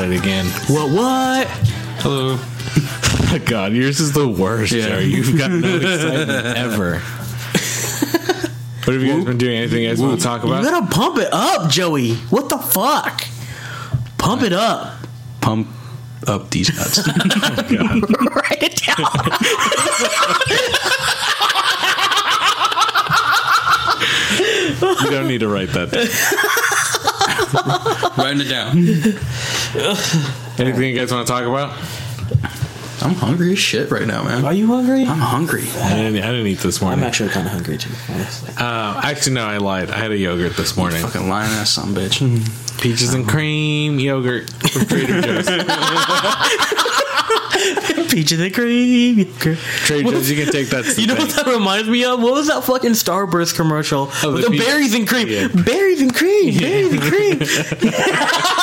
at it again. What? What? Hello. God, yours is the worst, Yeah. Jerry. You've got no excitement ever. What have you guys been doing? Anything you guys want to talk about? You about? gotta pump it up, Joey. What the fuck? Pump it up. Pump up these nuts. Oh, write it down. You don't need to write that. down. Writing it down. Anything you guys want to talk about? I'm hungry as shit right now, man. Are you hungry? I'm hungry. I didn't, I didn't eat this morning. I'm actually kind of hungry too, honestly. Uh, actually, no, I lied. I had a yogurt this morning. Fucking lying ass some bitch. Peaches and cream yogurt from Trader Joe's. Peaches and cream. Trader Joe's, you can take that. You know what that reminds me of? What was that fucking Starburst commercial? Oh, the the, berries and cream. Yeah. Berries and cream. Berries and cream.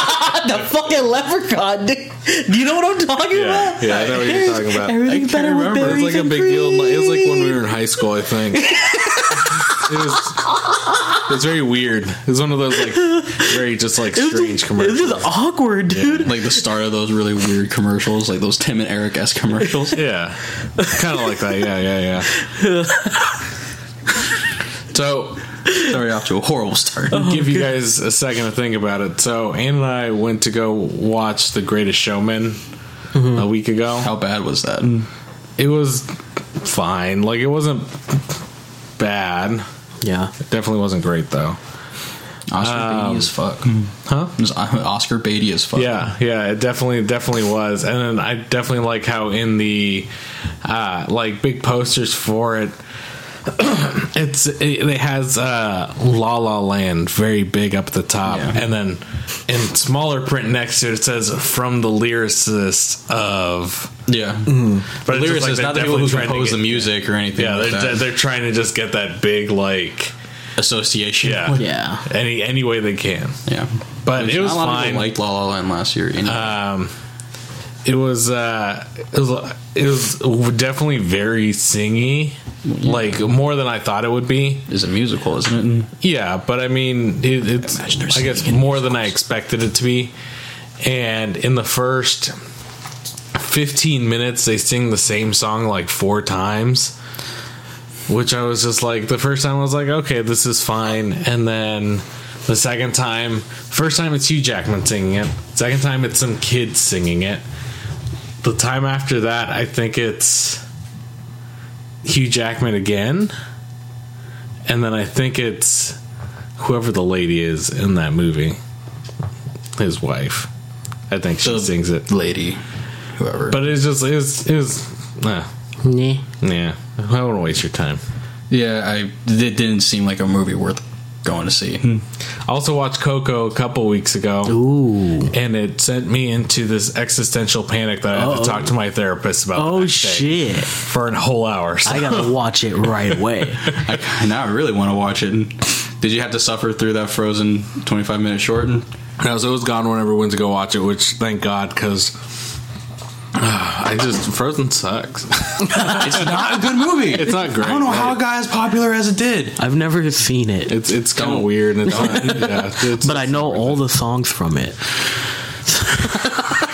the fucking leprechaun. dude. Do you know what I'm talking Yeah, about? yeah, I know what you're talking about. Everything's better with It berries was like a big cream. deal. It was like when we were in high school, I think. it was. It was very weird. It was one of those like very just like It was strange just- It commercials. was just awkward, dude. Like the start of those really weird commercials, like those Tim and Eric s commercials. Yeah, kind of like that. Yeah, yeah, yeah. so, Sorry, off to a horrible start. give you guys a second to think about it. So, Ann and I went to go watch The Greatest Showman a week ago. How bad was that? It was fine. Like it wasn't bad. Yeah. It definitely wasn't great though. Oscar Um, Beatty as fuck. Huh? It was Oscar Beatty as fuck. Yeah, yeah, it definitely definitely was. And then I definitely like how in the uh like big posters for it it's it, it has uh La La Land very big up at the top Yeah. and then in smaller print next to it it says from the lyricist of yeah. but it's just, like, Lyricist, they're not the people who definitely trying to compose the music or anything. Yeah, like they're, that. they're trying to just get that big like association. yeah Yeah. any any way they can. yeah. But Which it was not a lot fine. people liked La La Land last year. You know? Um, it was uh, it was it was definitely very singy, like more than I thought it would be. it's a musical, isn't it? Yeah, but I mean, it, it's I guess more than I expected it to be. And in the first fifteen minutes, they sing the same song like four times. Which I was just like, the first time I was like, okay, this is fine. And then the second time, first time it's Hugh Jackman singing it. Second time it's some kids singing it. The time after that, I think it's Hugh Jackman again. And then I think it's whoever the lady is in that movie, his wife. I think she The- sings it. Lady, whoever. But it's just, it was, it was, uh, Nah. yeah. I don't want to waste your time. yeah, I it didn't seem like a movie worth going to see. Hmm. I also watched Coco a couple weeks ago. Ooh. And it sent me into this existential panic that I have Uh-oh. to talk to my therapist about. the Oh next day shit! For a whole hour. So. I gotta watch it right away. I, now I really want to watch it. Did you have to suffer through that frozen twenty five minute short? No, so it was gone whenever we went to go watch it, which thank God, because I just Frozen sucks. It's not a good movie. It's not great. I don't know how it got as popular as it did. I've never seen it, It's it's kind of weird, and it's not, yeah, it's, but I know all the songs from it.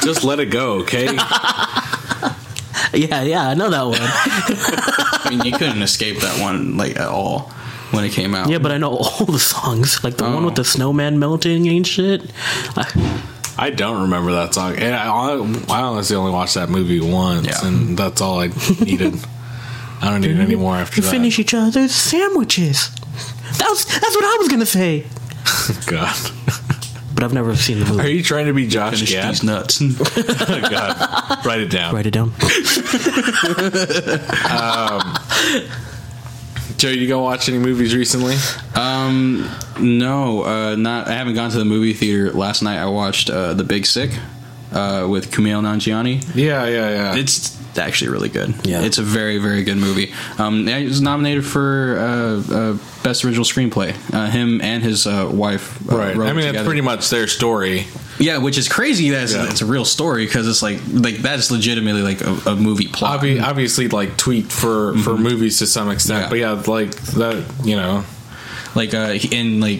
just let it go, okay? Yeah, yeah, I know that one. I mean, you couldn't escape that one like at all when it came out. Yeah, but I know all the songs, like the one Oh. with the snowman melting and shit. I, I don't remember that song. And I, I honestly only watched that movie once, Yeah. and that's all I needed. I don't need any more after you that. finish each other's sandwiches. That was that's what I was gonna say. God, But I've never seen the movie. are you trying to be Josh finish Gad? these nuts. Oh, God, write it down. Write it down. Um, Joe, you go watch any movies recently? um, no, uh, not. I haven't gone to the movie theater. Last night I watched uh, The Big Sick uh, with Kumail Nanjiani. Yeah, yeah, yeah. It's actually really good. Yeah. it's a very very good movie. Um, it was nominated for uh, uh, best original screenplay. Uh, him and his uh, wife. Uh, right. wrote I mean, that's together. pretty much their story. Yeah, which is crazy. That it's, Yeah. it's a real story because it's like like that is legitimately like a, a movie plot. Obvi- obviously, like tweet for for movies to some extent, Mm-hmm. Yeah. but yeah, like that. You know, like uh, and like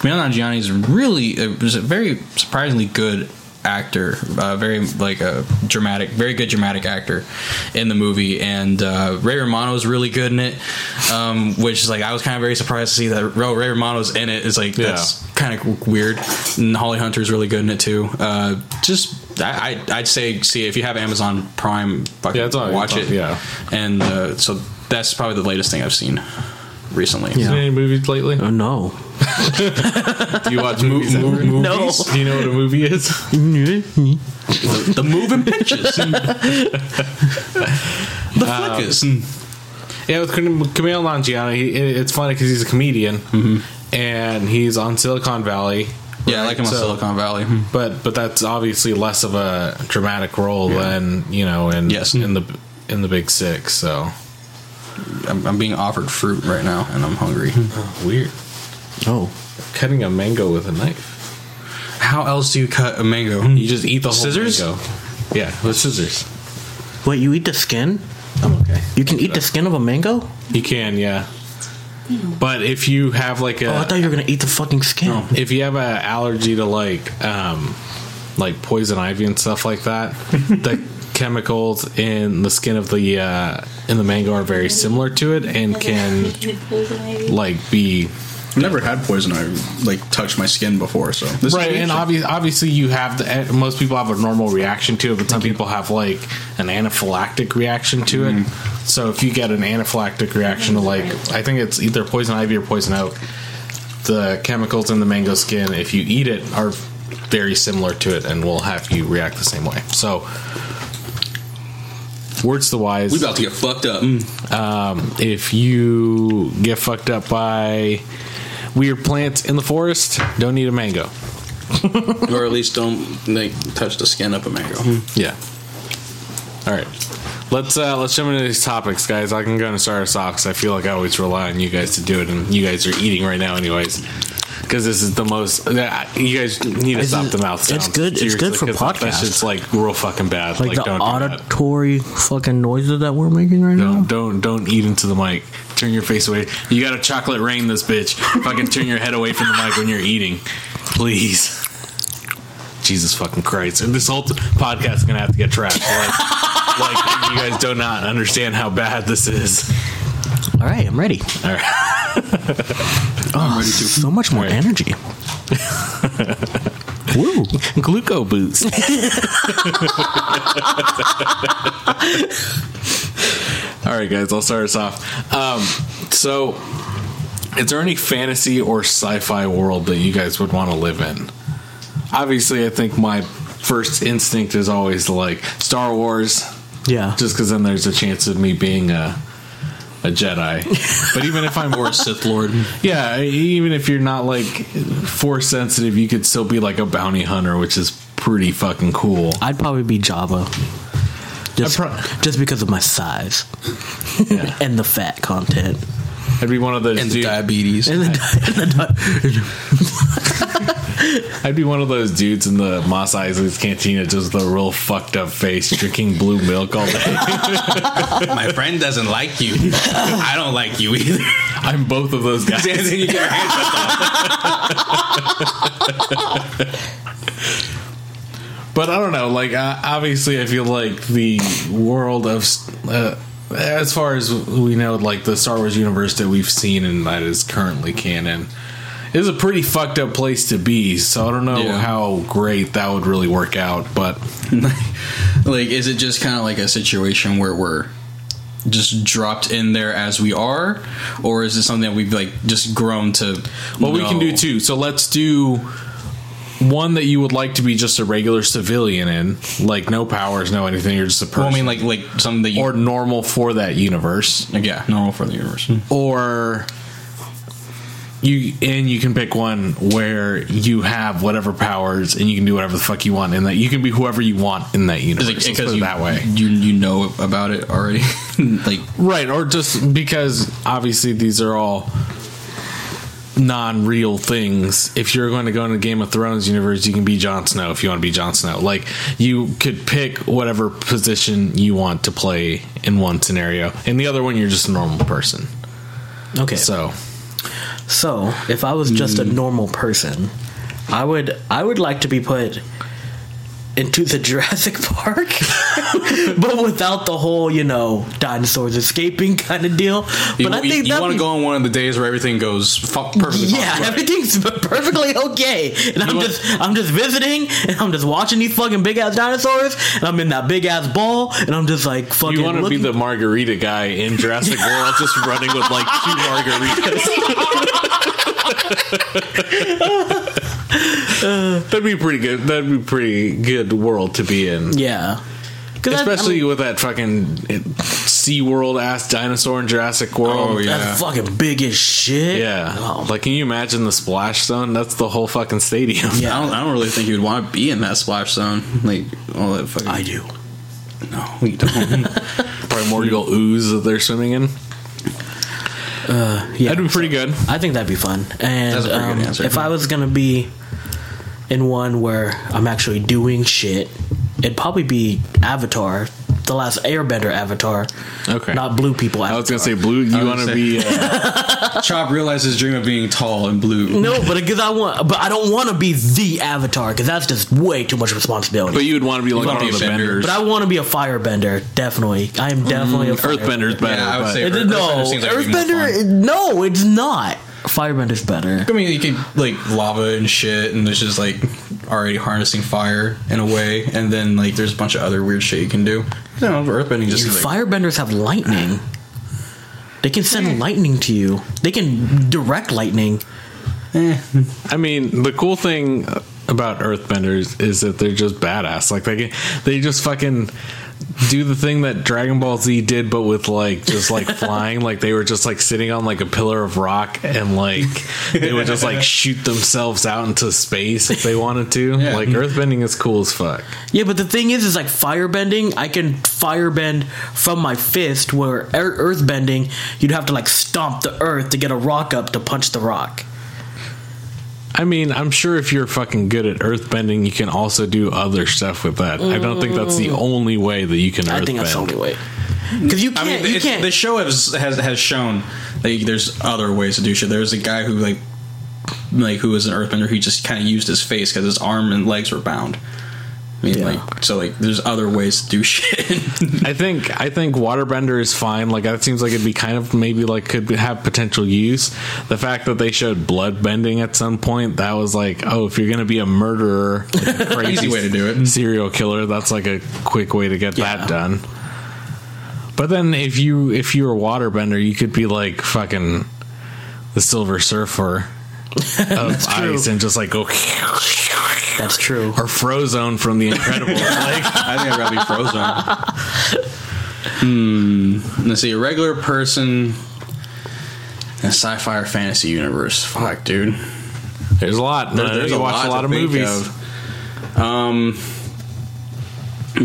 Kumail Nanjiani is really uh, was a very surprisingly good actor, uh, very like a dramatic, very good dramatic actor in the movie, and uh, Ray Romano is really good in it. Um, which is like I was kind of very surprised to see that Ray Ray Romano's in it. Is like that's kind of weird. And Holly Hunter is really good in it too. Uh, just I, I I'd say see if you have Amazon Prime, fucking Yeah, it's watch it's it. yeah. and uh, so that's probably the latest thing I've seen recently. Yeah. Seen any movies lately? Oh no. Do you watch movies? mo- ever? movies? No. Do you know what a movie is? the moving pictures, the flickers. Um, yeah, with Kam- Kumail he, it's funny because he's a comedian, mm-hmm. and he's on Silicon Valley. yeah, I like him on So- Silicon Valley. Hmm. But but that's obviously less of a dramatic role than you know in Yes. in the in the Big Sick. So I'm, I'm being offered fruit right now, and I'm hungry. weird. Oh. Cutting a mango with a knife. How else do you cut a mango? You just eat the whole Scissors? mango. Yeah, with scissors. Wait, you eat the skin? I'm okay. You can eat the skin of a mango? You can, yeah. But if you have like a Oh, I thought you were gonna eat the fucking skin. if you have an allergy to like um like poison ivy and stuff like that the chemicals in the skin of the uh in the mango are very similar to it and can like be I've never had poison. Ivy like touch my skin before, so. This is right and obvi- obviously you have the eh, most people have a normal reaction to it but some people have like an anaphylactic reaction to it. So if you get an anaphylactic reaction to like i think it's either poison ivy or poison oak the chemicals in the mango skin if you eat it are very similar to it and will have you react the same way. So words to wise. We about to get fucked up. um, if you get fucked up by weird plants in the forest don't eat a mango or at least don't like touch the skin of a mango. Yeah. All right. Let's uh let's jump into these topics, guys. I can go and start us off because I feel like I always rely on you guys to do it, and you guys are eating right now, anyways. Because this is the most. uh, You guys need to It's- stop the mouth it's sounds. good- it's good Seriously, for 'cause That podcasts. shit's like real fucking bad. Like, Like, the don't do that. auditory fucking noises that we're making right now. Don't don't don't eat into the mic. Turn your face away. You got a chocolate rain this bitch. fucking turn your head away from the mic when you're eating, please. Jesus fucking Christ! And this whole t- podcast is gonna have to get trashed. Like, like you guys do not understand how bad this is. All right, I'm ready. All right. Oh, ready to. so much more Right. energy. Woo. Gluco boost. All right, guys, I'll start us off. Um, so, is there any fantasy or sci-fi world that you guys would want to live in? Obviously, I think my first instinct is always like Star Wars, Yeah. just because then there's a chance of me being a a Jedi. But even if I'm more a Sith Lord. yeah, even if you're not like force sensitive, you could still be like a bounty hunter, which is pretty fucking cool. I'd probably be Jabba. Just, pro- just because of my size Yeah. and the fat content. I'd be one of those And dudes. diabetes. And the, and the, I'd be one of those dudes in the Mos Eisley's cantina, just with a real fucked up face, drinking blue milk all day. My friend doesn't like you. I don't like you either. I'm both of those guys. And then you get your hands But I don't know. Like, uh, obviously, I feel like the world of, uh, as far as we know, like the Star Wars universe that we've seen and that is currently canon, is a pretty fucked up place to be. So I don't know Yeah. how great that would really work out. But like, is it just kind of like a situation where we're just dropped in there as we are, or is it something that we've like just grown to? Well, we can do too. So let's do one that you would like to be just a regular civilian in, like no powers, no anything. You're just a person. Well, I mean, like like something that you or normal for that universe, like, yeah, normal for the universe. Hmm. or you and you can pick one where you have whatever powers and you can do whatever the fuck you want in that. You can be whoever you want in that universe. Is because you, that way. you you know about it already? like, Right, or just because obviously these are all non-real things. If you're going to go into Game of Thrones universe, you can be Jon Snow if you want to be Jon Snow. Like you could pick whatever position you want to play in one scenario. In the other one you're just a normal person. okay. So, So, if I was just a hmm. normal person, I would I would like to be put into the Jurassic Park, but without the whole you know dinosaurs escaping kind of deal. But You, I think you that'd want to go on one of the days where everything goes perfectly. Yeah, fine. everything's perfectly okay, and I'm want- just I'm just visiting, and I'm just watching these fucking big ass dinosaurs, and I'm in that big ass ball, and I'm just like fucking. You want to be the margarita guy in Jurassic World, just running with like two margaritas. That'd be pretty good. That'd be pretty good world to be in. Yeah. that- I Especially mean, with that fucking Sea World ass dinosaur in Jurassic World. Oh, yeah. that's fucking big as shit. Yeah. Oh, Like, can you imagine the splash zone? That's the whole fucking stadium. Yeah. I don't, I don't really think you would want to be in that splash zone. Like all that fucking. I do. No, you don't. Primordial ooze that they're swimming in. Yeah, That'd be pretty good. I think that'd be fun. And That's a pretty good um, answer. if I was gonna be in one where I'm actually doing shit, it'd probably be Avatar, the last Airbender Avatar. Okay. not blue people. I Avatar. was gonna say blue. You want to be? Uh, Chop realized his dream of being tall and blue. No, but because I want, but I don't want to be the Avatar because that's just way too much responsibility. but you would want to be like one of the a bender. benders. But I want to be a firebender. Definitely, I am definitely a Earthbender's better. Yeah, I would say It- Earth- no, Earthbender seems like it'd more Earthbender. No, it's not. Firebender's better. I mean, you can like lava and shit, and there's just like already harnessing fire in a way, and then like there's a bunch of other weird shit you can do. I don't know, earthbending just seems like Firebenders have lightning. They can send eh. lightning to you. They can direct lightning. Eh. I mean, the cool thing about Earthbenders is that they're just badass. Like they can, they just fucking do the thing that Dragon Ball Z did, but with like just like flying. Like they were just like sitting on like a pillar of rock, and like they would just like shoot themselves out into space if they wanted to. Yeah. Like mm-hmm. Earthbending is cool as fuck. Yeah, but the thing is, is like firebending. I can firebend from my fist. Where earthbending, you'd have to like stomp the earth to get a rock up to punch the rock. I mean, I'm sure if you're fucking good at earthbending, you can also do other stuff with that. I don't think that's the only way that you can Mm. I earthbend. think that's the only way. Because you I can't. mean, you can't. the show has, has has shown that there's other ways to do shit. There's a guy who like like who was an earthbender who just kind of used his face because his arm and legs were bound. I mean, Yeah. like so, like there's other ways to do shit. I think I think waterbender is fine. Like that seems like it'd be kind of maybe like could have potential use. The fact that they showed blood bending at some point that was like, oh, if you're gonna be a murderer, like a crazy way to do it. serial killer, that's like a quick way to get Yeah. that done. But then if you if you were a waterbender, you could be like fucking the Silver Surfer of ice and just like go that's true. or Frozone from The Incredibles. like I think I'd rather be frozen. hmm. Let's see. A regular person in a sci-fi or fantasy universe. Fuck, dude. there's a lot. There- there's you a watch lot a lot to of think movies. of. Um,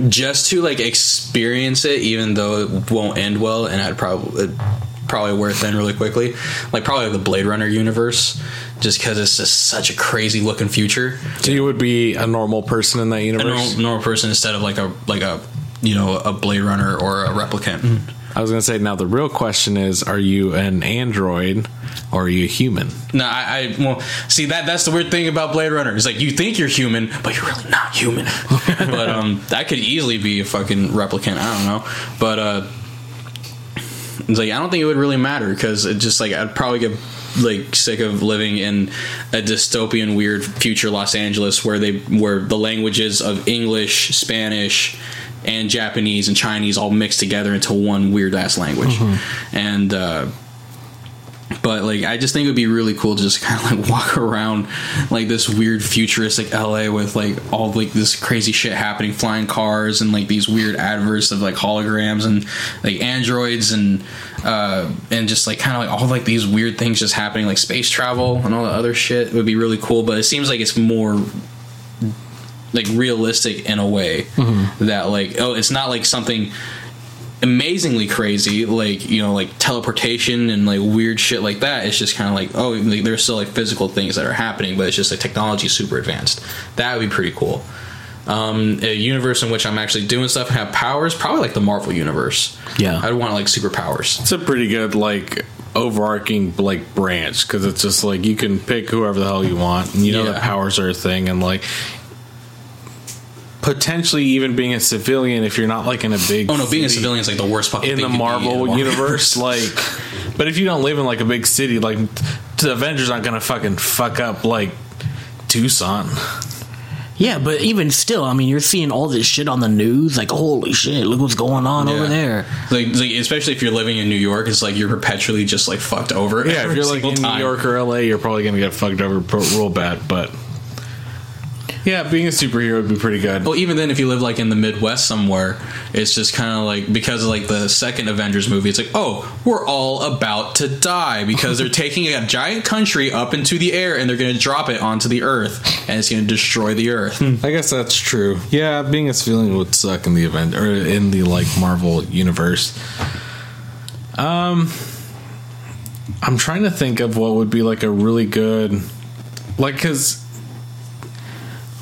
just to like experience it, even though it won't end well, and I'd probably it'd probably wear thin really quickly. Like probably the Blade Runner universe, just because it's just such a crazy looking future. So you would be a normal person in that A universe. normal, normal person instead of like a like a you know a Blade Runner or a replicant. I was going to say now the real question is: Are you an android or are you a human? No, I, I well see that that's the weird thing about Blade Runner. It's like you think you're human, but you're really not human. but um, that could easily be a fucking replicant. I don't know, but uh, it's like I don't think it would really matter because it just like I'd probably get like sick of living in a dystopian weird future Los Angeles where they where the languages of English, Spanish, and Japanese and Chinese all mixed together into one weird ass language, and. uh but like I just think it would be really cool to just kind of like walk around like this weird futuristic LA with like all like this crazy shit happening, flying cars and like these weird adverts of like holograms and like androids and uh and just like kind of like all like these weird things just happening like space travel and all the other shit would be really cool. But it seems like it's more like realistic in a way that like oh it's not like something amazingly crazy like you know like teleportation and like weird shit like that. It's just kind of like oh like, there's still like physical things that are happening but it's just like technology super advanced. That would be pretty cool. Um a universe in which i'm actually doing stuff and have powers probably like the marvel universe. Yeah. i'd want like superpowers. It's a pretty good like overarching like branch because it's just like you can pick whoever the hell you want, and you know the Yeah. powers are a thing, and like potentially even being a civilian if you're not like in a big Oh no, being a civilian is like the worst fucking in thing the you be Marvel in Marvel universe, like. But if you don't live in like a big city, like the Avengers aren't gonna fucking fuck up like Tucson. Yeah, but even still, I mean, you're seeing all this shit on the news. Like, holy shit, look what's going on over there. Like, like, especially if you're living in New York, it's like you're perpetually just like fucked over. Yeah, if you're like in time. New York or LA, you're probably gonna get fucked over real bad. But yeah, being a superhero would be pretty good. Well, even then, if you live like in the Midwest somewhere, it's just kind of like because of like the second Avengers movie, it's like, oh, we're all about to die because they're taking a giant country up into the air and they're going to drop it onto the Earth and it's going to destroy the Earth. I guess that's true. Yeah, being a civilian would suck in the event or in the like Marvel universe. Um, I'm trying to think of what would be like a really good, like, because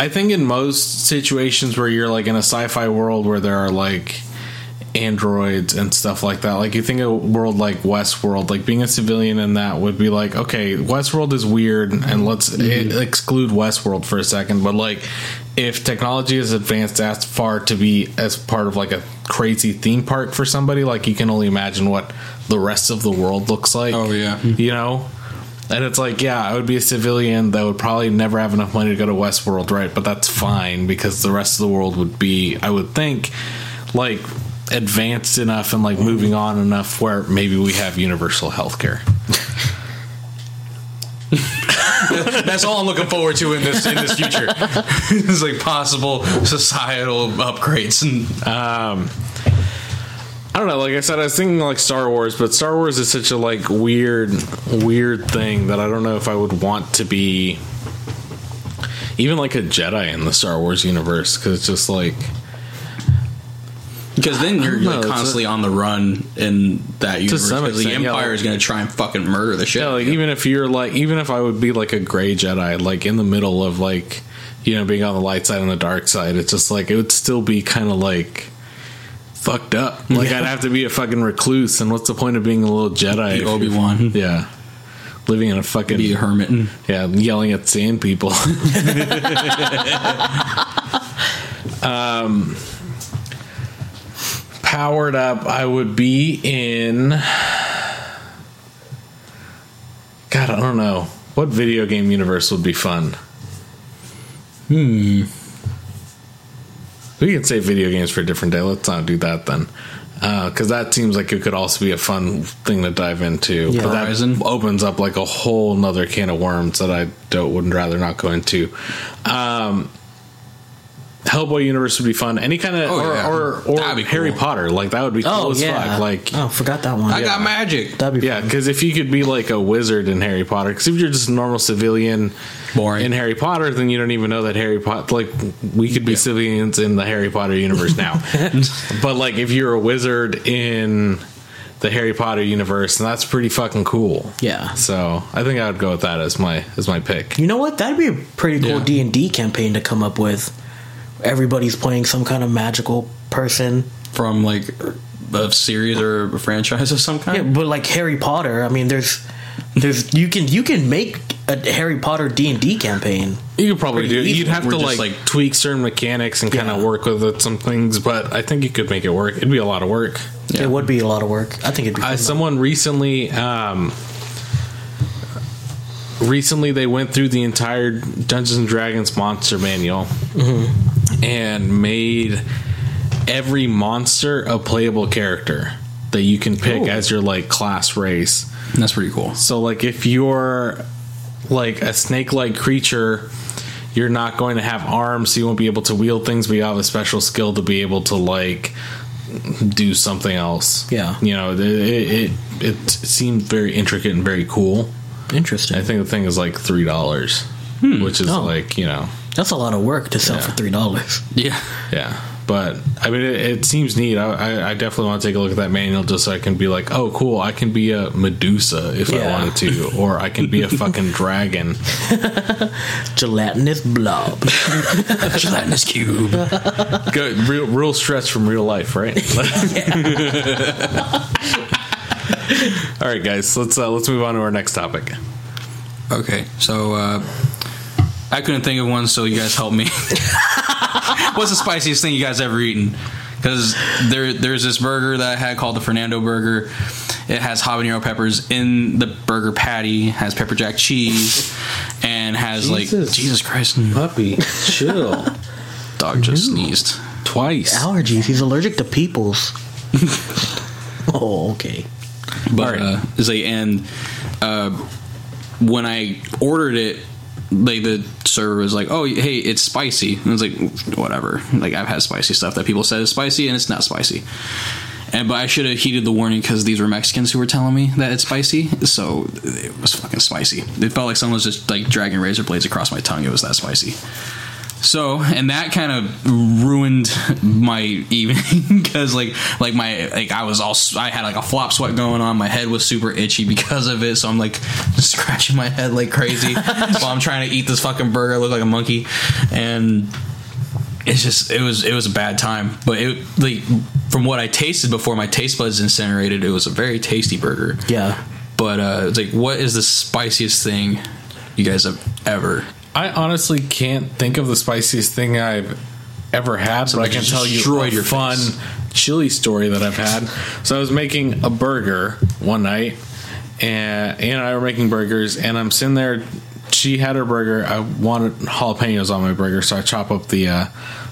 I think in most situations where you're like in a sci-fi world where there are like androids and stuff like that, like you think a world like Westworld, like being a civilian in that would be like, okay, Westworld is weird, and let's Mm-hmm. exclude Westworld for a second, but like if technology is advanced as far to be as part of like a crazy theme park for somebody, like you can only imagine what the rest of the world looks like. Oh, yeah. you know. And it's like, yeah, I would be a civilian that would probably never have enough money to go to Westworld, right? But that's fine because the rest of the world would be, I would think, like advanced enough and like moving on enough where maybe we have universal health care. That's all I'm looking forward to in this in this future. it's like possible societal upgrades and Um, I don't know. Like I said, I was thinking like Star Wars, but Star Wars is such a like weird, weird thing that I don't know if I would want to be even like a Jedi in the Star Wars universe because it's just like because then you're know, like constantly on the run in that universe. 'cause the extent, yeah, Empire like- is going to try and fucking murder the shit. yeah, out like of you. even if you're like even if I would be like a gray Jedi, like in the middle of like you know being on the light side and the dark side, it's just like it would still be kind of like fucked up. Like Yeah. I'd have to be a fucking recluse, and what's the point of being a little Jedi? if Be you're- Obi Wan, Yeah. Living in a fucking be a hermit. Yeah, yelling at sand people. um, powered up, I would be in. God, I don't know. What video game universe would be fun? Hmm. We can save video games for a different day. Let's not do that then. Because that seems like it could also be a fun thing to dive into. Yeah. but that Horizon? opens up like a whole nother can of worms that I don't would rather not go into. Um, Hellboy universe would be fun. Any kind of Oh, or yeah. or, or That'd Harry cool. Potter like that would be cool Oh as yeah, fuck. Like oh, forgot that one. I got magic. That'd be yeah, because if you could be like a wizard in Harry Potter, because if you're just a normal civilian Boring. in Harry Potter, then you don't even know that Harry Potter. Like we could be civilians in the Harry Potter universe now, but like if you're a wizard in the Harry Potter universe, and that's pretty fucking cool. Yeah. So I think I would go with that as my as my pick. You know what? That'd be a pretty cool Yeah. D and D campaign to come up with. Everybody's playing some kind of magical person. from like a series or a franchise of some kind. Yeah, but like Harry Potter, I mean, there's, there's you can you can make a Harry Potter D and D campaign. You could probably do. easy. You'd have We're to like, like- tweak certain mechanics and kind of work with it, some things, but I think you could make it work. It'd be a lot of work. Yeah. It would be a lot of work. I think it'd be. Uh, someone recently um, recently they went through the entire Dungeons and Dragons monster manual and made every monster a playable character that you can pick Ooh. as your like class race. That's pretty cool. So like if you're like a snake-like creature, you're not going to have arms, so you won't be able to wield things, but you have a special skill to be able to like do something else. Yeah. You know, it it, it, it seemed very intricate and very cool. interesting. I think the thing is like three dollars, hmm. which is Oh. like you know, That's a lot of work to sell Yeah. for three dollars. Yeah. yeah. But I mean, it, it seems neat. I, I, I definitely want to take a look at that manual just so I can be like, oh, cool. I can be a Medusa if I wanted to, or I can be a fucking dragon. Gelatinous blob. Gelatinous cube. Good, real, real stretch from real life, right? All right, guys, let's uh, let's move on to our next topic. Okay, so uh, I couldn't think of one, so you guys help me. What's the spiciest thing you guys ever eaten? Because there, there's this burger that I had called the Fernando Burger. It has habanero peppers in the burger patty, has pepper jack cheese, and has like Jesus. Jesus Christ, Puppy, chill. dog just sneezed. Twice. Allergies. He's allergic to peoples. oh, okay. But Alright. uh, like, and uh, when I ordered it, like the server was like, "Oh, hey, it's spicy." And I was like, "Whatever." Like I've had spicy stuff that people said is spicy, and it's not spicy. And but I should have heeded the warning because these were Mexicans who were telling me that it's spicy, so it was fucking spicy. It felt like someone was just like dragging razor blades across my tongue. It was that spicy. So, and that kind of ruined my evening because, like, like my like I was all I had like a flop sweat going on. My head was super itchy because of it. So I'm like scratching my head like crazy while I'm trying to eat this fucking burger. I look like a monkey, and it's just it was it was a bad time. But it like from what I tasted before my taste buds incinerated, it was a very tasty burger. Yeah. But uh, it's like, what is the spiciest thing you guys have ever I honestly can't think of the spiciest thing I've ever had, but I can tell you a your fun face. chili story that I've had. So I was making a burger one night, and Ann and I were making burgers, and I'm sitting there. She had her burger. I wanted jalapenos on my burger, so I chop up the uh,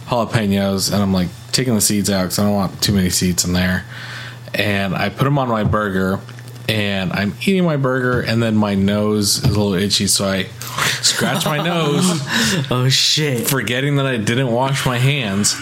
jalapenos, and I'm like taking the seeds out because I don't want too many seeds in there. And I put them on my burger, and I'm eating my burger, and then my nose is a little itchy, so I scratch my nose Oh shit. forgetting that I didn't wash my hands.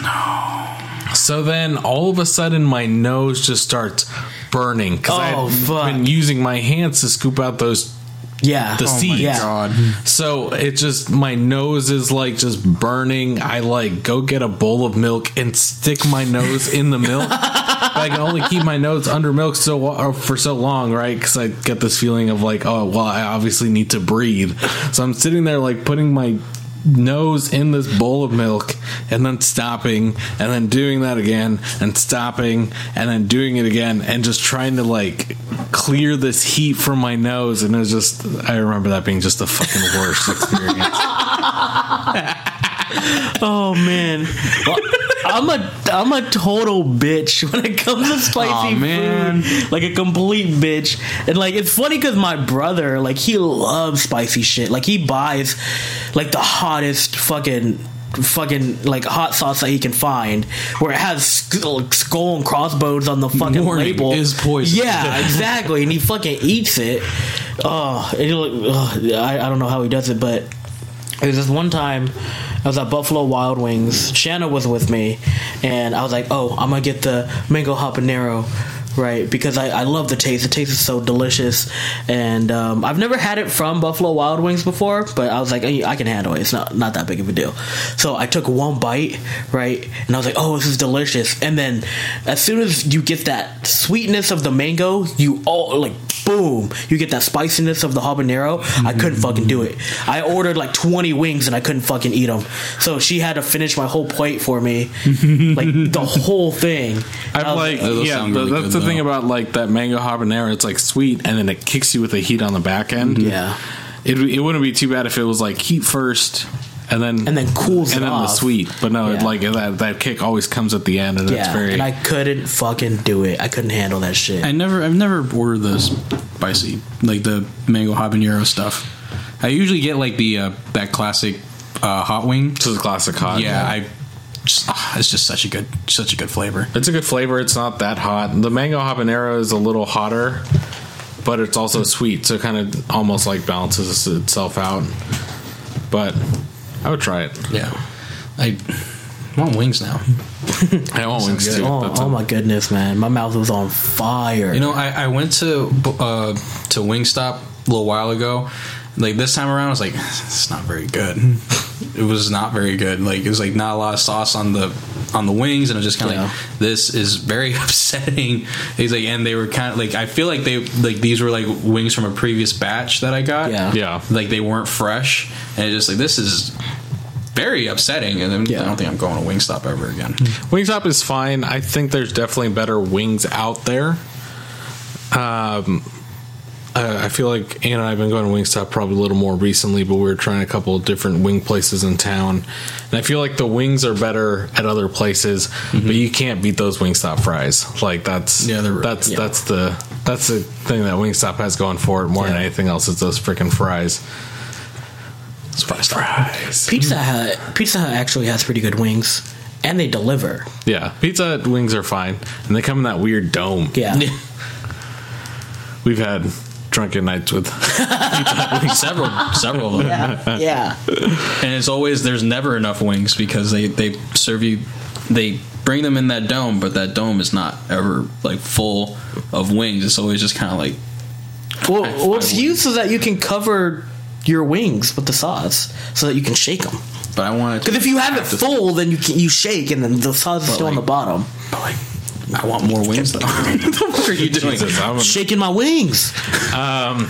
So then all of a sudden my nose just starts burning because Oh, I've been using my hands to scoop out those Yeah. the oh seeds. Yeah. God. So it just my nose is like just burning. I like go get a bowl of milk and stick my nose in the milk. I can only keep my nose under milk so or for so long, right? Because I get this feeling of like, oh well, I obviously need to breathe. So I'm sitting there like putting my nose in this bowl of milk and then stopping and then doing that again and stopping and then doing it again and just trying to like clear this heat from my nose and it was just I remember that being just the fucking worst experience. Oh man. Well, I'm a I'm a total bitch when it comes to spicy Aw, man. food. Like a complete bitch. And like it's funny because my brother, like he loves spicy shit. Like he buys like the hottest fucking fucking like hot sauce that he can find where it has sk- like, skull and crossbones on the fucking label is poison. yeah exactly and he fucking eats it oh and he'll- I, I don't know how he does it but there was this one time I was at Buffalo Wild Wings. Shanna was with me, and I was like, "Oh, I'm gonna get the mango habanero." Right, because I, I love the taste. The taste is so delicious, and um, I've never had it from Buffalo Wild Wings before. But I was like, I can handle it. It's not not that big of a deal. So I took one bite, right, and I was like, oh, this is delicious. And then as soon as you get that sweetness of the mango, you all like boom, you get that spiciness of the habanero. I mm-hmm, couldn't fucking do mm-hmm. it. I ordered like 20 wings and I couldn't fucking eat them. So she had to finish my whole plate for me, like the whole thing. I I'm was like, yeah, really that's good, the thing about like that mango habanero. It's like sweet, and then it kicks you with the heat on the back end. Mm-hmm. yeah. it, it wouldn't be too bad if it was like heat first, and then And then cools and it then the sweet. But no, Yeah. like that that kick always comes at the end, and it's Yeah, very. and I couldn't fucking do it. I couldn't handle that shit. I never, I've never ordered the spicy, like the mango habanero stuff. I usually get like the uh, that classic uh, hot wing. to the classic hot. Yeah, I. Just, ah, it's just such a good, such a good flavor. It's a good flavor. It's not that hot. The mango habanero is a little hotter, but it's also sweet, so it kind of almost like balances itself out. But I would try it. Yeah, I want wings now. I want wings good. too. oh, oh my goodness, man! My mouth was on fire. You know, I, I went to uh, to Wingstop a little while ago. Like this time around, I was like, it's not very good. It was not very good. Like it was like not a lot of sauce on the on the wings, and I was just kind of Yeah. like, this is very upsetting. He's like, and they were kind of like, I feel like they like these were like wings from a previous batch that I got. Yeah. Yeah. like they weren't fresh, and it's just like this is very upsetting. And then Yeah. I don't think I'm going to Wingstop ever again. Wingstop is fine. I think there's definitely better wings out there. um, I I feel like Anna and I have been going to Wingstop probably a little more recently, but we were trying a couple of different wing places in town, and I feel like the wings are better at other places, mm-hmm. but you can't beat those Wingstop fries. Like that's Yeah, that's yeah. that's the that's the thing that Wingstop has going for it more than anything else is those freaking fries. Fries, fries. Pizza Hut. Pizza Hut actually has pretty good wings, and they deliver. Yeah, Pizza Hut wings are fine, and they come in that weird dome. Yeah. We've had drunken nights with several, several of them. Yeah. yeah. and it's always there's never enough wings because they they serve you they bring them in that dome but that dome is not ever like full of wings it's always just kind of like Well, well, it's used so that you can cover your wings with the sauce, so that you can shake them. but i want it Because if you have it full, then you can, you shake, and then the sauce is But, still on the bottom. but like i want more wings though what are you doing Jesus, I'm- Shaking my wings. Um,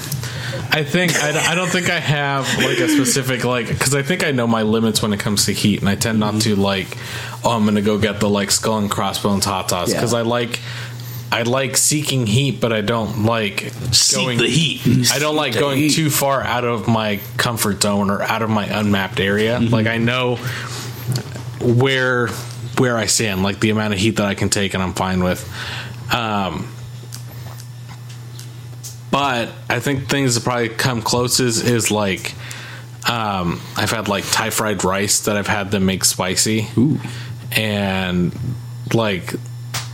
I think I, I don't think I have like a specific like because I think I know my limits when it comes to heat, and I tend not to like oh I'm gonna go get the like skull and crossbones hot sauce because Yeah. I like I like seeking heat, but I don't like going the heat. I don't like going too far out of my comfort zone or out of my unmapped area. Mm-hmm. Like I know where where I stand, like the amount of heat that I can take, and I'm fine with. Um, but I think things that probably come closest is like um, I've had like Thai fried rice that I've had them make spicy, Ooh. and like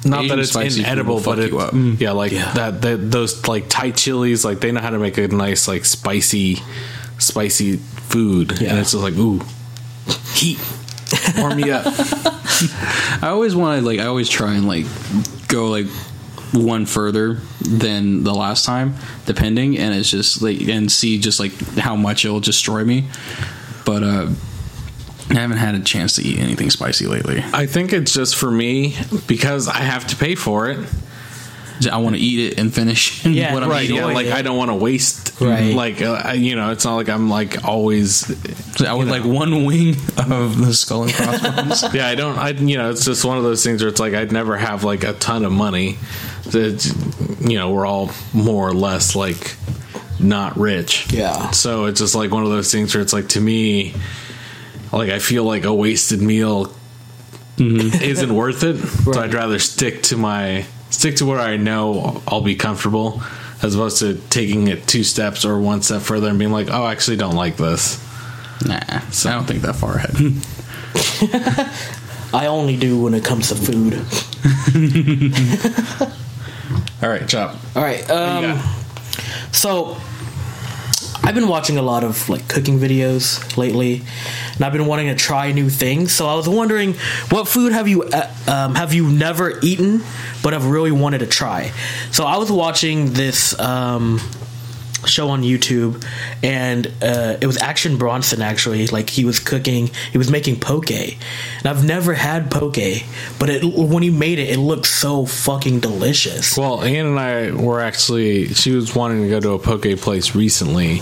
not Asian that it's inedible, but it, you yeah, like Yeah. that, that those like Thai chilies, like they know how to make a nice like spicy, spicy food, and it's just like ooh, heat, warm me up. i always want to like i always try and like go like one further than the last time depending and it's just like and see just like how much it'll destroy me but uh I haven't had a chance to eat anything spicy lately. I think it's just for me because I have to pay for it. I want to eat it and finish Yeah, what I'm right eating. yeah like it. i don't want to waste Right. like uh, you know it's not like i'm like always I would like one wing of the skull and crossbones. yeah i don't i you know it's just one of those things where it's like i'd never have like a ton of money That you know we're all more or less like not rich Yeah. so it's just like one of those things where it's like to me like i feel like a wasted meal isn't worth it so i'd rather stick to my stick to where i know i'll be comfortable as opposed to taking it two steps or one step further and being like oh i actually don't like this nah, I don't think that far ahead. I only do when it comes to food. all right chop All right. Um, So, I've been watching a lot of like cooking videos lately, and I've been wanting to try new things. So I was wondering, what food have you uh, um, have you never eaten, but have really wanted to try? So I was watching this um, show on YouTube, and uh, it was Action Bronson actually. Like he was cooking, he was making poke, and I've never had poke, but it, when he made it, it looked so fucking delicious. Well, Ann and I were actually, she was wanting to go to a poke place recently.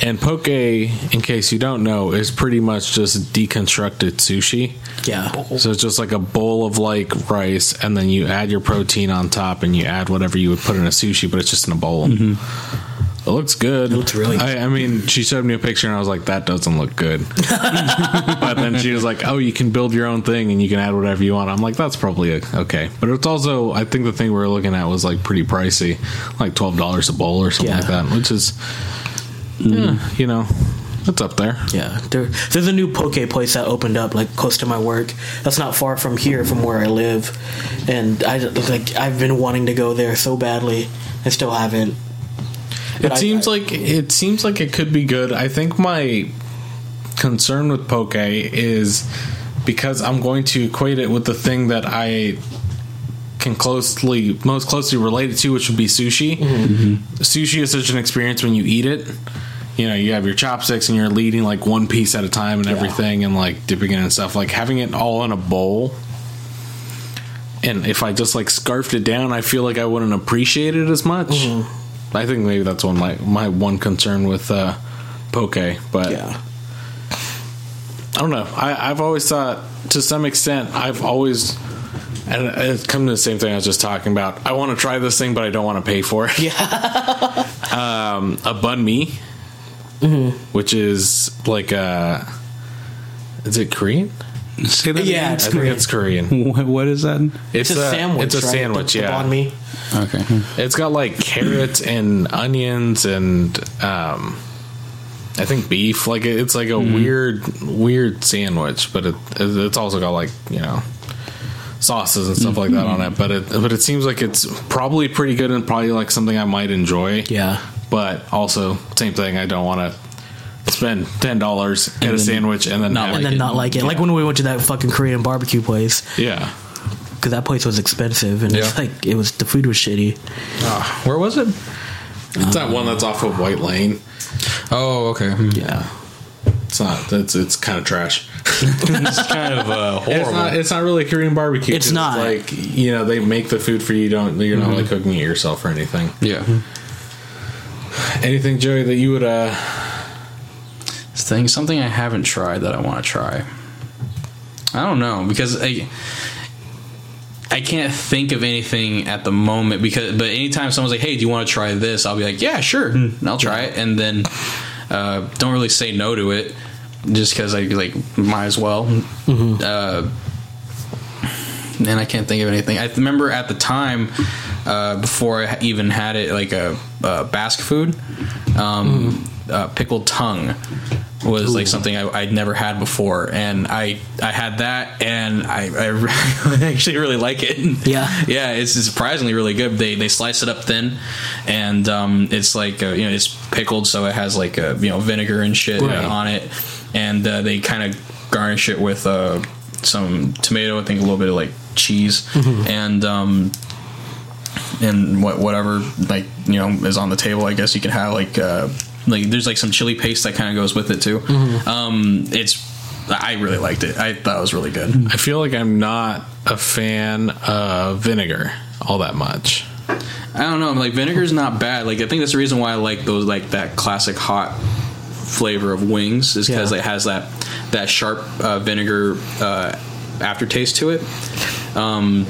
And poke, in case you don't know, is pretty much just deconstructed sushi. Yeah. So it's just like a bowl of like rice, and then you add your protein on top, and you add whatever you would put in a sushi, but it's just in a bowl. It looks good. It looks really I, I mean, she showed me a picture, and I was like, "That doesn't look good." but then she was like, "Oh, you can build your own thing, and you can add whatever you want." I'm like, "That's probably a, okay." But it's also, I think the thing we were looking at was like pretty pricey, like twelve dollars a bowl or something Yeah. like that, which is, mm-hmm. yeah, you know, it's up there. Yeah, there, there's a new poke place that opened up like close to my work. That's not far from here, from where I live, and I like I've been wanting to go there so badly. I still haven't. But It I- seems I- like it seems like it could be good. I think my concern with poke is because I'm going to equate it with the thing that I can closely most closely relate it to, which would be sushi. Mm-hmm. Mm-hmm. Sushi is such an experience when you eat it. You know, you have your chopsticks and you're eating like one piece at a time and Yeah. everything, and like dipping it and stuff. Like having it all in a bowl. And if I just like scarfed it down, I feel like I wouldn't appreciate it as much. Mm-hmm. I think maybe that's one my my one concern with uh, poke, but yeah, I don't know. I, I've always thought, to some extent, I've always And it's come to the same thing I was just talking about. I want to try this thing, but I don't want to pay for it. Yeah. Um, a banh mi, which is like a. Is it Korean? Say that Yeah, again? I It's think Korean. it's Korean. What, what is that? It's, It's a sandwich. It's a right? sandwich. The- the yeah. banh mi. Okay. It's got like carrots and onions and um, I think beef. Like it- it's like a weird, weird sandwich, but it it's also got like you know sauces and stuff like that on it. But it but it seems like it's probably pretty good and probably like something I might enjoy. Yeah. But also same thing. I don't want to spend ten dollars get a sandwich and then not have and it. then not like it. Like when we went to that fucking Korean barbecue place yeah. because that place was expensive and it's Yeah. like it was the food was shitty. Ah, where was it? It's that one that's off of White Lane. Oh, okay. Hmm. Yeah. It's not. It's it's kind of trash. it's kind of uh, It's horrible. not. It's not really Korean barbecue. It's not. like you know they make the food for you. you Don't you're not like cooking it yourself or anything. yeah. Anything, Joey, that you would uh thing something I haven't tried that I want to try. I don't know because I I can't think of anything at the moment because but anytime someone's like, "Hey, do you want to try this?" I'll be like, "Yeah, sure, and I'll try it," and then uh, don't really say no to it just because I like might as well. Uh, and I can't think of anything. I remember at the time uh, before I even had it, like a, a Basque food, um, uh, pickled tongue was like something I, I'd never had before, and I I had that, and I, I actually really like it. Yeah. yeah, it's surprisingly really good. They they slice it up thin, and um, it's like uh, you know it's pickled, so it has like uh you know vinegar and shit Right. on it, and uh, they kind of garnish it with uh, some tomato, I think a little bit of like cheese, and um, and what whatever like you know is on the table. I guess you can have like uh, like there's like some chili paste that kind of goes with it too. Um, it's I really liked it. I thought it was really good. I feel like I'm not a fan of vinegar all that much. I don't know. Like vinegar's not bad. Like I think that's the reason why I like those like that classic hot flavor of wings is because Yeah. it has that that sharp uh, vinegar uh, aftertaste to it. Um,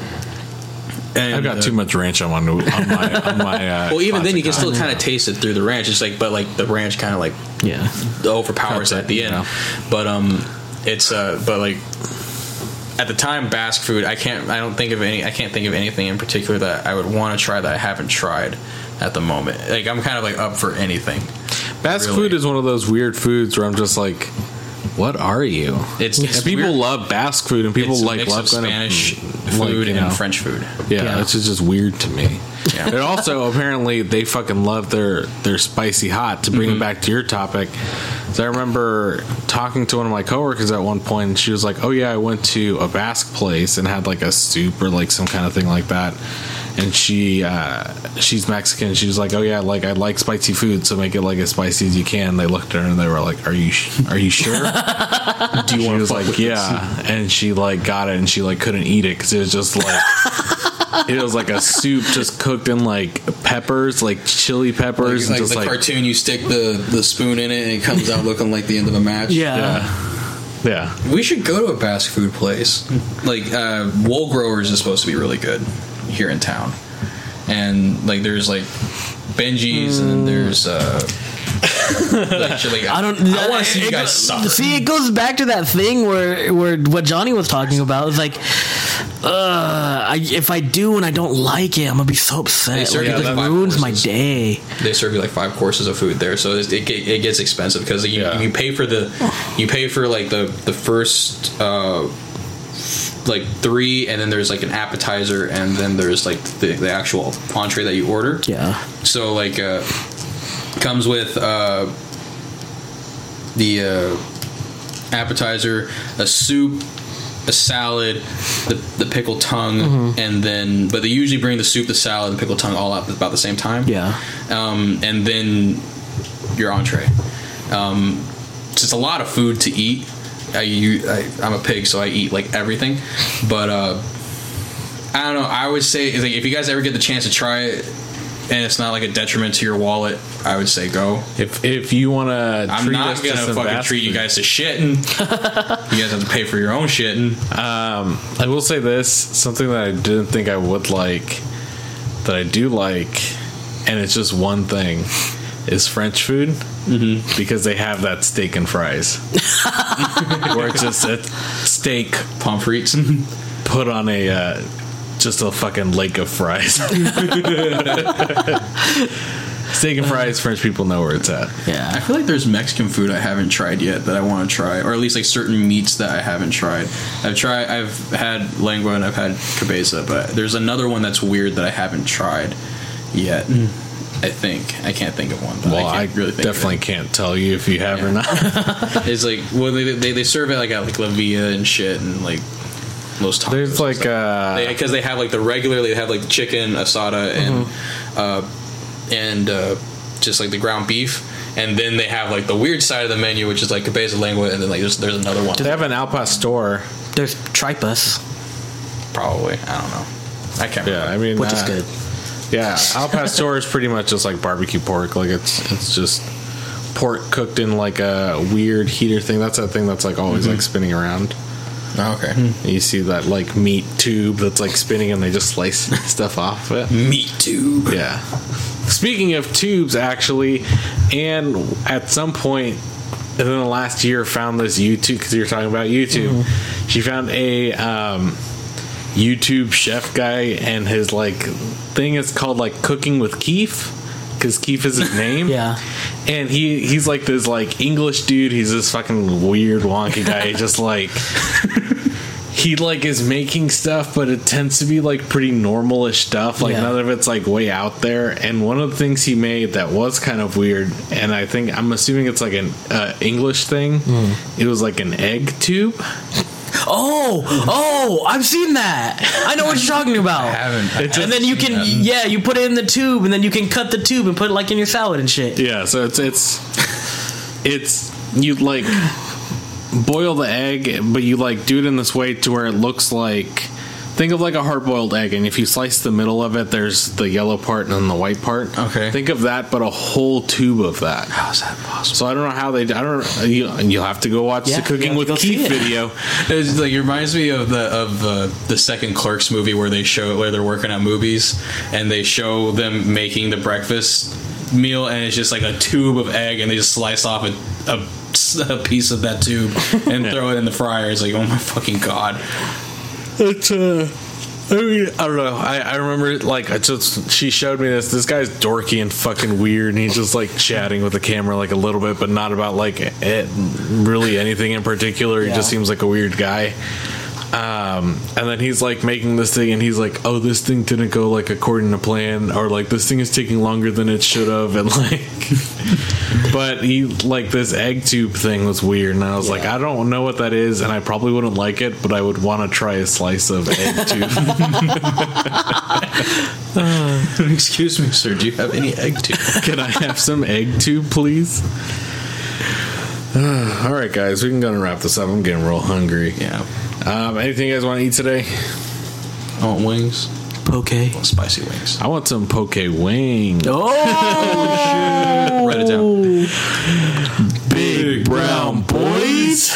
and, I've got uh, too much ranch on my on my, on my uh, Well, even then, you can still kind of taste it through the ranch. It's like, but like the ranch kind of like Yeah. overpowers it it, at the end. yeah. But um, it's uh, but like at the time, Basque food. I can't. I don't think of any. I can't think of anything in particular that I would want to try that I haven't tried at the moment. Like I'm kind of like up for anything. Basque really. food is one of those weird foods where I'm just like, what are you? It's, it's people weird. love Basque food, and people It's like love of kind Spanish of, like, food you know, and French food. Yeah, Yeah. it's just weird to me. Yeah. And also, apparently, they fucking love their their spicy hot. To bring Mm-hmm. it back to your topic, so I remember talking to one of my coworkers at one point, and she was like, "Oh yeah, I went to a Basque place and had like a soup or like some kind of thing like that." And she uh, she's Mexican. She was like, "Oh yeah, like I like spicy food, so make it like as spicy as you can." They looked at her and they were like, "Are you sh- are you sure?" Do you want? She was like, "Yeah," and she like got it and she like couldn't eat it because it was just like. It was like a soup just cooked in like peppers, like chili peppers, and just like cartoon, you stick the the spoon in it and it comes out looking like the end of a match. Yeah. yeah. We should go to a fast food place. Like uh, Wool Growers is supposed to be really good here in town, and like there's like Benji's and then there's uh, like, shit like- I don't. I want to see you guys suffer. See, it goes back to that thing where where what Johnny was talking about. It's like, uh, I, if I do and I don't like it, I'm gonna be so They upset. serve Like, you it like just five ruins my day. they serve you like five courses of food there, so it, it, it gets expensive because you, Yeah. you pay for the you pay for like the the first. Uh, like three, and then there's like an appetizer, and then there's like the, the actual entree that you order. Yeah. So like uh comes with uh the uh appetizer, a soup, a salad, the the pickled tongue, Mm-hmm. and then but they usually bring the soup, the salad, and the pickled tongue all up at about the same time. Yeah. Um and then your entree. Um it's a lot of food to eat. I, you, I I'm a pig, so I eat like everything. But uh I don't know. I would say like if you guys ever get the chance to try it, and it's not like a detriment to your wallet, I would say go. If if you want to, I'm not gonna fucking treat you guys to shitting. you guys have to pay for your own shitting. Um, I will say this: something that I didn't think I would like, that I do like, and it's just one thing, is French food mm-hmm. because they have that steak and fries, where it's just a steak Pommes frites. put on a uh, just a fucking lake of fries. steak and fries, French people know where it's at. Yeah, I feel like there's Mexican food I haven't tried yet that I want to try, or at least like certain meats that I haven't tried. I've tried, I've had lengua and I've had cabeza, but there's another one that's weird that I haven't tried yet. I think I can't think of one. But Well, I, I, can't really think definitely Of can't tell you if you have or not. It's like well, they, they they serve it like at like La Villa and shit, and like Los Tacos. There's and like stuff. uh, because they, have like the regular they have like the chicken asada and uh, and uh, just like the ground beef and then they have like the weird side of the menu which is like cabeza lengua and then like there's, there's another one Do they have an al pastor. There's tripas, probably i don't know i can't Yeah, remember I mean, which is uh, good. Yeah, al pastor is pretty much just like barbecue pork. Like it's it's just pork cooked in like a weird heater thing. That's that thing that's like always like mm-hmm. spinning around. Oh, okay hmm. And you see that like meat tube that's like spinning, and they just slice stuff off it. meat tube Yeah. Speaking of tubes, actually, and at some point within the last year, found this YouTube because you're talking about YouTube. Mm-hmm. She found a um, YouTube chef guy, and his like thing is called like Cooking with Keith because Keith is his name. Yeah. and he he's like this like English dude. He's this fucking weird wonky guy. just like he like is making stuff, but it tends to be like pretty normalish stuff. Like Yeah. none of it's like way out there. And one of the things he made that was kind of weird, and I think I'm assuming it's like an uh, English thing. It was like an egg tube. Oh, oh, I've seen that. I know what you're talking about. haven't I and then you can, yeah, you put it in the tube, and then you can cut the tube and put it like in your salad and shit. Yeah, so it's it's it's you like boil the egg, but you like do it in this way to where it looks like think of like a hard boiled egg, and if you slice the middle of it, there's the yellow part and then the white part. Okay. think of that, but a whole tube of that. how's that possible So I don't know how they. I don't. You, you'll have to go watch Yeah, the cooking with have Keith it. video. It's like it reminds me of the of uh, the second Clerks movie where they show where they're working at movies and they show them making the breakfast meal and it's just like a tube of egg and they just slice off a, a, a piece of that tube and throw it in the fryer. It's like oh my fucking god! It's uh. I mean, I don't know. I, I remember, like, I just she showed me this. This guy's dorky and fucking weird, and he's just like chatting with the camera, like a little bit, but not about like it, really anything in particular. He Yeah. just seems like a weird guy. Um, and then he's like making this thing, and he's like, "Oh, this thing didn't go like according to plan, or like this thing is taking longer than it should have," and like, but he like this egg tube thing was weird, and I was like, I don't know what that is, and I probably wouldn't like it, but I would want to try a slice of egg tube. Excuse me, sir. Do you have any egg tube? Can I have some egg tube, please? all right, guys, we can go and wrap this up. I'm getting real hungry. yeah, Um, anything you guys want to eat today? I want wings, Poke. spicy wings. I want some poke wings. Oh, Write it down. Big brown boys.